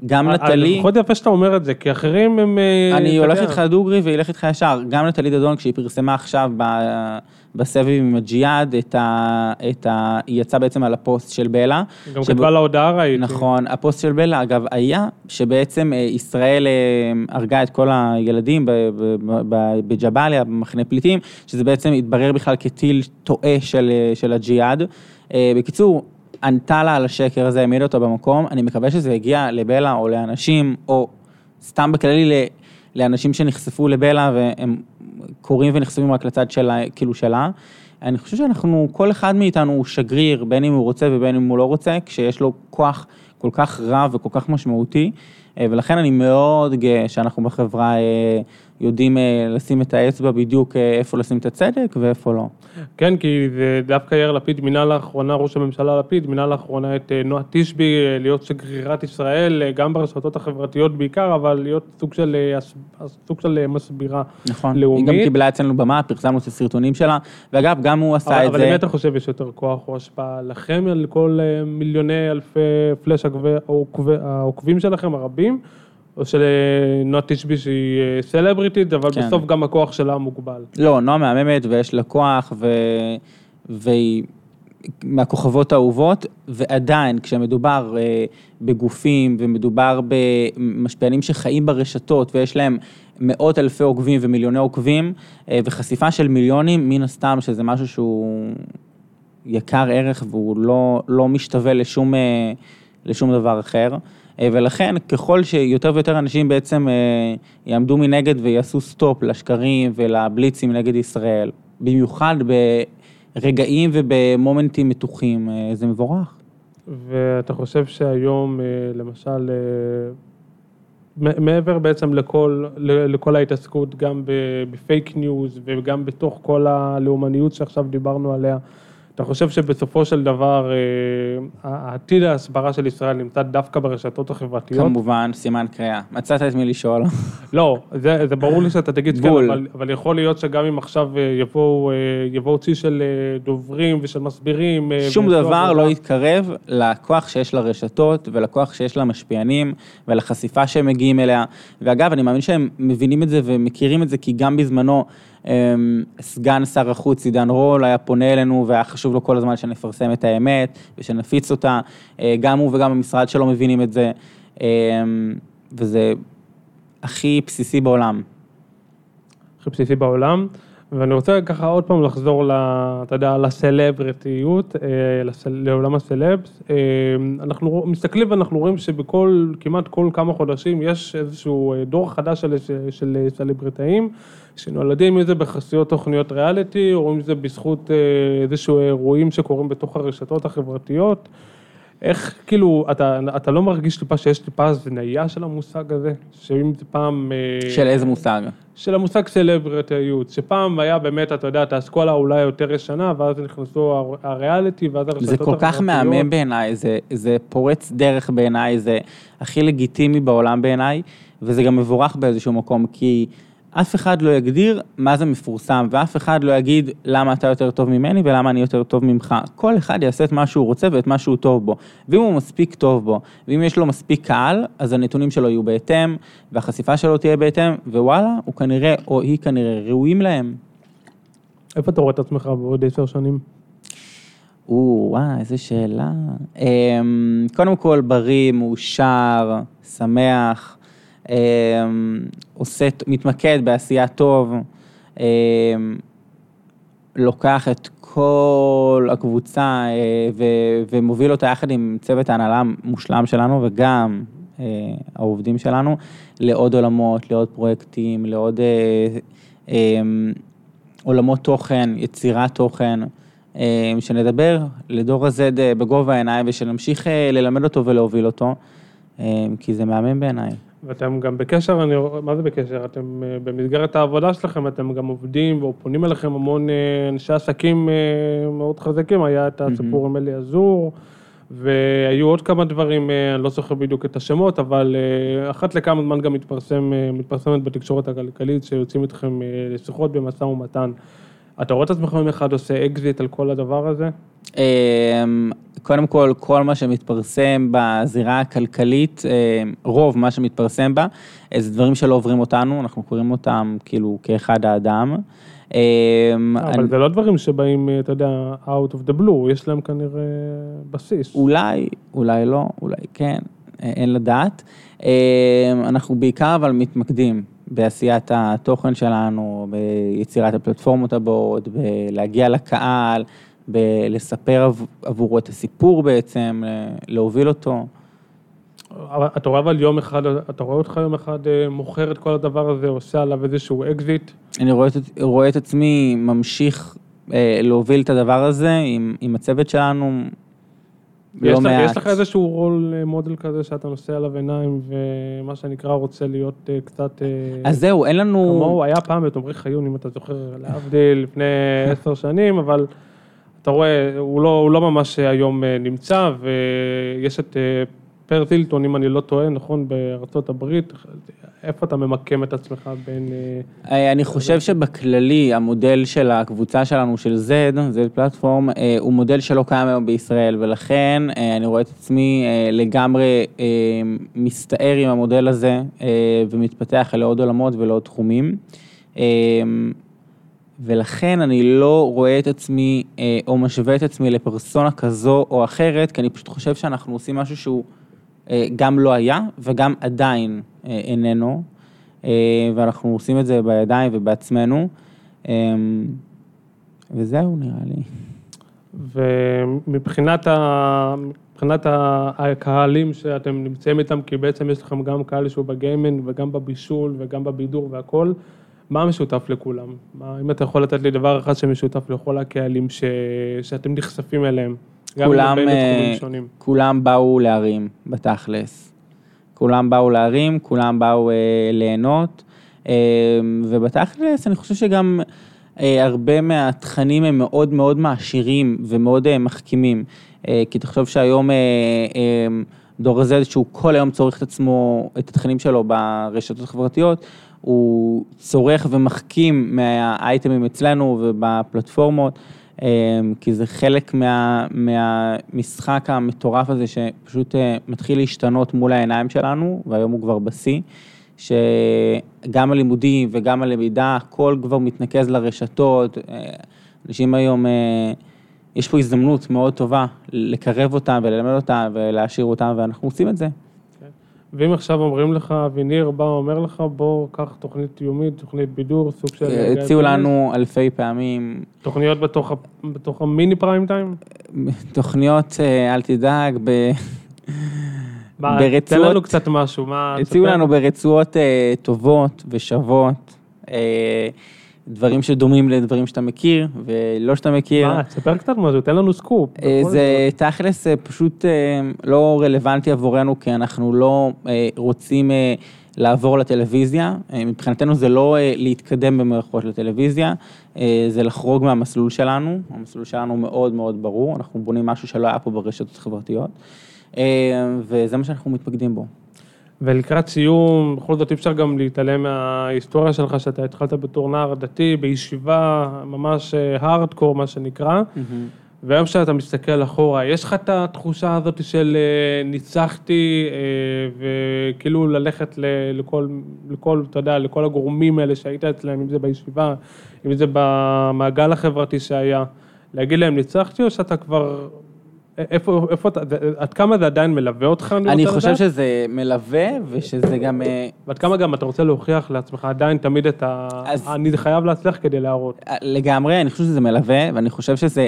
גם אה, נטלי... לפחות יפה שאתה אומר את זה, כי אחרים הם... אה, אני הולך איתך דוגרי ואלך איתך ישר. גם נטלי דדון, כשהיא פרסמה עכשיו בסבב עם הג'יהאד, את ה... את ה... היא יצאה בעצם על הפוסט של בלה. גם שבו- כתבה לה הודעה ראיתי. נכון, הפוסט של בלה, אגב, היה שבעצם אה, ישראל אה, הרגה את כל הילדים בג'באליה, במחנה פליטים, שזה בעצם התברר בכלל כטיל טועה של, אה, של הג'יהאד. בקיצור, ענתה לה על השקר הזה, העמיד אותו במקום, אני מקווה שזה יגיע לבלה או לאנשים, או סתם בכללי ל- לאנשים שנחשפו לבלה והם קוראים ונחשפים רק לצד שלה, כאילו שלה. אני חושב שאנחנו, כל אחד מאיתנו הוא שגריר, בין אם הוא רוצה ובין אם הוא לא רוצה, כשיש לו כוח כל כך רב וכל כך משמעותי, אה, ולכן אני מאוד גאה שאנחנו בחברה אה, יודעים אה, לשים את האצבע בדיוק אה, איפה לשים את הצדק ואיפה לא. כן, כי זה דווקא יאיר לפיד מינה לאחרונה, ראש הממשלה לפיד, מינה לאחרונה את אה, נועה תשבי להיות שגרירת ישראל, גם ברשתות החברתיות בעיקר, אבל להיות סוג של, סוג של מסבירה נכון. לאומית. היא גם קיבלה אצלנו במה, פרסמנו את הסרטונים שלה, ואגב, גם הוא עשה אבל, את אבל זה. למי אתה חושב יש יותר כוח או השפעה? לכם, על כל מיליוני אלפי פלאש העוקבים שלכם הרבים, או של אה, נועה תשבי שהיא אה, סלבריטית, אבל כן. בסוף גם הכוח שלה מוגבל. לא, נועה מהממת ויש לה כוח ו... והיא מהכוכבות האהובות, ועדיין כשמדובר אה, בגופים ומדובר במשפיענים שחיים ברשתות ויש להם מאות אלפי עוקבים ומיליוני עוקבים וחשיפה של מיליונים, מן הסתם שזה משהו שהוא יקר ערך והוא לא, לא משתווה לשום, לשום דבר אחר. אה, ולכן ככל שיותר ויותר אנשים בעצם אה, יעמדו מנגד ויעשו stop לשקרים ולבליצים נגד ישראל, במיוחד ברגעים ובמומנטים מתוחים, אה, זה מבורך. ואתה חושב שהיום, למשל, מעבר בעצם לכל, לכל ההתעסקות, גם ב fake news וגם בתוך כל הלאומניות שעכשיו דיברנו עליה, אתה חושב שבסופו של דבר אה, העתיד ההסברה של ישראל נמצא דווקא ברשתות החברתיות? כמובן, סימן קריאה. מצאת את מי לשאול. לא, זה, זה ברור לי שאתה תגיד כן. אבל, אבל יכול להיות שגם אם עכשיו אה, יבואו, אה, יבואו צי של דוברים ושל מסבירים. שום דבר לא יתקרב לכוח שיש לרשתות ולכוח שיש למשפיענים ולחשיפה שהם מגיעים אליה. ואגב, אני מאמין שהם מבינים את זה ומכירים את זה, כי גם בזמנו סגן שר החוץ עידן רול היה פונה אלינו והיה חשוב לו כל הזמן שנפרסם את האמת ושנפיץ אותה. אה, גם הוא וגם המשרד שלו מבינים את זה, אמ, וזה הכי בסיסי בעולם. הכי בסיסי בעולם. ואני רוצה ככה עוד פעם לחזור, ל, אתה יודע, לסלבריטיות, אה, לעולם הסלבס. אה, אנחנו מסתכלים ואנחנו רואים שבכל, כמעט כל כמה חודשים יש איזשהו דור חדש של, של סלבריטאים, שנולדים עם זה בחסויות תוכניות ריאליטי, או אם זה בזכות אה, איזשהו אירועים שקורים בתוך הרשתות החברתיות. איך, כאילו, אתה, אתה לא מרגיש טיפה שיש טיפה הזניה של המושג הזה? שאם זה פעם... אה, של איזה מושג? של המושג סלבריטיות, שפעם היה באמת, אתה יודע, את האסכולה אולי יותר ישנה, ואז נכנסו הר- הריאליטי, ואז הרשתות זה כל כך. מהמם בעיניי, זה, זה פורץ דרך בעיניי, זה הכי לגיטימי בעולם בעיניי, וזה גם מבורך באיזשהו מקום, כי אף אחד לא יגדיר מה זה מפורסם, ואף אחד לא יגיד למה אתה יותר טוב ממני ולמה אני יותר טוב ממך. כל אחד יעשה את מה שהוא רוצה ואת מה שהוא טוב בו. ואם הוא מספיק טוב בו, ואם יש לו מספיק קהל, אז הנתונים שלו יהיו בהתאם, והחשיפה שלו תהיה בהתאם, ווואלה, הוא כנראה, או היא כנראה, ראויים להם. איפה אתה רואה את עצמך בעוד עשר שנים? או, וואי, איזה שאלה. אמ, קודם כל, בריא, מאושר, שמח, עושה, מתמקד בעשייה טוב, אמ, לוקח את כל הקבוצה אה, ו- ומוביל אותה יחד עם צוות ההנהלה המושלם שלנו וגם אה, העובדים שלנו לעוד עולמות, לעוד פרויקטים, לעוד אה, אמ, עולמות תוכן, יצירת תוכן, שנדבר לדור ה-Z בגובה העיניים ושנמשיך ללמד אותו ולהוביל אותו, כי זה מהמם בעיניי. ואתם גם בקשר, אני, מה זה בקשר? אתם אה, במסגרת העבודה שלכם, אתם גם עובדים או פונים אליכם המון אה, אנשי עסקים אה, מאוד חזקים, היה את הסיפור עם אלי עזור, והיו עוד כמה דברים, אני לא זוכר בדיוק את השמות, אבל אחת לכמה זמן גם מתפרסם, מתפרסמת בתקשורת הכלכלית שיוצאים איתכם לשיחות במשא ומתן. אתה רואה את עצמך יום אחד עושה אקזיט על כל הדבר הזה? אמ, קודם כל, כל מה שמתפרסם בזירה הכלכלית, אמ, רוב מה שמתפרסם בה, זה דברים שלא עוברים אותנו, אנחנו קוראים אותם כאילו כאחד האדם. אמ, אבל אני... זה לא דברים שבאים, אתה יודע, out of the blue, יש להם כנראה בסיס. אולי, אולי לא, אולי כן, אין לדעת. אנחנו בעיקר אבל מתמקדים בעשיית התוכן שלנו, ביצירת הפלטפורמות הבאות, בלהגיע לקהל, בלספר עבורו את הסיפור בעצם, להוביל אותו. אתה רואה אבל יום אחד, אתה רואה אותך יום אחד אה, מוכר את כל הדבר הזה, עושה עליו איזשהו אקזיט? אני רואה, רואה את עצמי ממשיך אה, להוביל את הדבר הזה עם, עם הצוות שלנו, לא מעט. יש לך איזשהו רול מודל כזה שאתה נושא עליו עיניים ומה שנקרא רוצה להיות אה, קצת... אה, אז זהו, אין לנו... כמוהו היה פעם את עמרי חיון, אם אתה זוכר, להבדיל לפני עשר שנים, אבל אתה רואה, הוא לא, הוא לא ממש היום אה, נמצא, ויש את פרס הילטון, אם אני לא טועה, נכון, בארצות הברית, איפה אתה ממקם את עצמך בין... אה, אה, אני חושב שבכללי, המודל של הקבוצה שלנו, של Z, Z פלטפורם, אה, הוא מודל שלא קיים היום בישראל, ולכן אני רואה את עצמי לגמרי מסתער עם המודל הזה, ומתפתח לעוד עולמות ולעוד תחומים. ולכן אני לא רואה את עצמי, או משווה את עצמי לפרסונה כזו או אחרת, כי אני פשוט חושב שאנחנו עושים משהו שהוא... אה, גם לא היה וגם עדיין אה, איננו, אה, ואנחנו עושים את זה בידיים ובעצמנו, וזהו נראה לי. ומבחינת ה... מבחינת הקהלים שאתם נמצאים איתם, כי בעצם יש לכם גם קהל שהוא בגיימינג וגם בבישול וגם בבידור והכל, מה משותף לכולם? מה, אם אתה יכול לתת לי דבר אחד שמשותף לכל הקהלים ש... שאתם נחשפים אליהם? כולם, אה, כולם באו להרים בתכלס. כולם באו להרים, כולם באו אה, ליהנות, אה, ובתכלס אני חושב שגם אה, הרבה מהתכנים הם מאוד מאוד מעשירים ומאוד אה, מחכימים. אה, כי תחשוב שהיום אה, אה, דור הזה שהוא כל היום צורך את עצמו, את התכנים שלו ברשתות החברתיות, הוא צורך ומחכים מהאייטמים אצלנו ובפלטפורמות. אמ, כי זה חלק מה, מהמשחק המטורף הזה שפשוט אה, מתחיל להשתנות מול העיניים שלנו, והיום הוא כבר בשיא, שגם הלימודים וגם הלמידה, הכל כבר מתנקז לרשתות. אה, אנשים היום, אה, יש פה הזדמנות מאוד טובה לקרב אותם וללמד אותם ולהשאיר אותם, ואנחנו עושים את זה. ואם עכשיו אומרים לך, אביניר בא ואומר לך, בוא, קח תוכנית יומית, תוכנית בידור, סוג של... הציעו לנו אלפי פעמים. תוכניות בתוך, בתוך המיני פריים טיים? תוכניות, אה, אל תדאג, ב... ברצועות... תן לנו קצת משהו, מה... הציעו לנו ברצועות אה, טובות ושוות. אה, דברים שדומים לדברים שאתה מכיר, ולא שאתה מכיר. מה, תספר קצת משהו, תן לנו סקופ. אה, זה תכלס אה, פשוט אה, לא רלוונטי עבורנו, כי אנחנו לא רוצים לעבור לטלוויזיה. מבחינתנו זה לא להתקדם במערכות לטלוויזיה, זה לחרוג מהמסלול שלנו. המסלול שלנו מאוד מאוד ברור, אנחנו בונים משהו שלא היה פה ברשתות החברתיות, וזה מה שאנחנו מתמקדים בו. ולקראת סיום, בכל זאת אי אפשר גם להתעלם מההיסטוריה שלך, שאתה התחלת בתור נער דתי, בישיבה ממש הארדקור, אה, מה שנקרא, mm-hmm. והיום כשאתה מסתכל אחורה, יש לך את התחושה הזאת של אה, ניצחתי, אה, וכאילו ללכת לכל, לכל, אתה יודע, לכל הגורמים האלה שהיית אצלם, אם זה בישיבה, אם זה במעגל החברתי שהיה, להגיד להם ניצחתי, או שאתה כבר איפה, איפה אתה, עד כמה זה עדיין מלווה אותך? אני, אני חושב לדעת? שזה מלווה ושזה גם... אה, ועד כמה גם אתה רוצה להוכיח לעצמך עדיין תמיד את ה... אז... אני חייב להצליח כדי להראות. אה, לגמרי, אני חושב שזה מלווה, ואני חושב שזה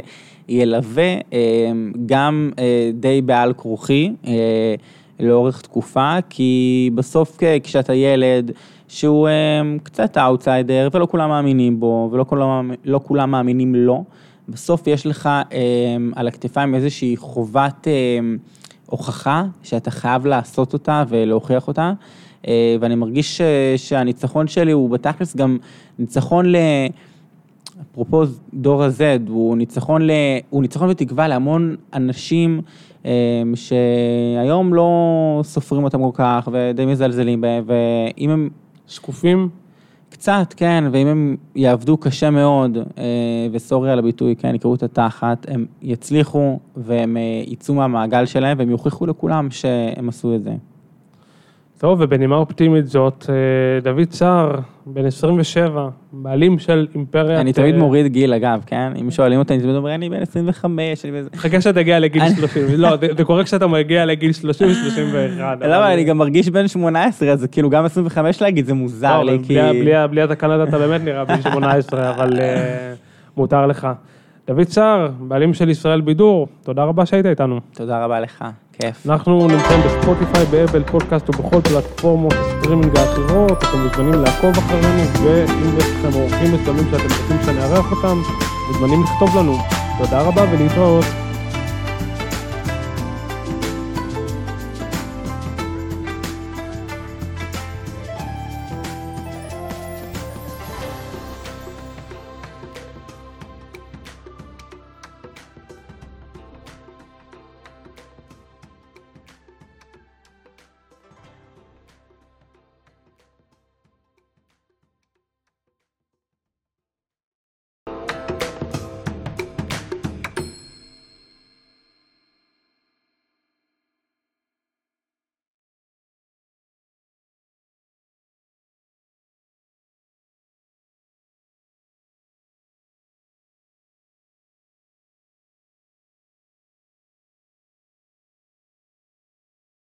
ילווה אה, גם די בעל כרוכי לאורך תקופה, כי בסוף כשאתה ילד... שהוא קצת אאוטסיידר ולא כולם מאמינים בו ולא כולם, לא כולם מאמינים לו. בסוף יש לך אה, על הכתפיים איזושהי חובת אה, הוכחה שאתה חייב לעשות אותה ולהוכיח אותה, אה, ואני מרגיש ש, שהניצחון שלי הוא בתכלס גם ניצחון ל... אפרופו דור ה-Z, הוא ניצחון, ל... הוא ניצחון ותקווה להמון אנשים אה, שהיום לא סופרים אותם כל כך ודי מזלזלים בהם, ואם הם... שקופים? קצת, כן, ואם הם יעבדו קשה מאוד, אה, וסורי על הביטוי, כן, יקראו את התחת, הם יצליחו והם אה, יצאו מהמעגל שלהם והם יוכיחו לכולם שהם עשו את זה. טוב, ובנימה אופטימית זאת, אה, דוד סער, בן 27, בעלים של אימפריה. אני תמיד מוריד גיל, אגב, כן? אם שואלים אותי, אני תמיד אומר, אני בן 25, אני בן... חכה שתגיע לגיל 30, לא, זה קורה כשאתה מגיע לגיל 30, 31. למה, אני גם מרגיש בן 18, אז כאילו גם 25 להגיד, זה מוזר לי, כי... בלי התכנות אתה באמת נראה בן 18, אבל אה, מותר לך. דוד סער, בעלים של ישראל בידור, תודה רבה שהיית איתנו. תודה רבה לך, כיף. אנחנו נמצאים ב Spotify, ב Apple Podcast ובכל פלטפורמות הסטרימינג האחרות, אתם מוזמנים לעקוב אחרינו, ואם יש לכם אורחים מסוימים שאתם רוצים שנארח אותם, מוזמנים לכתוב לנו. תודה רבה ולהתראות.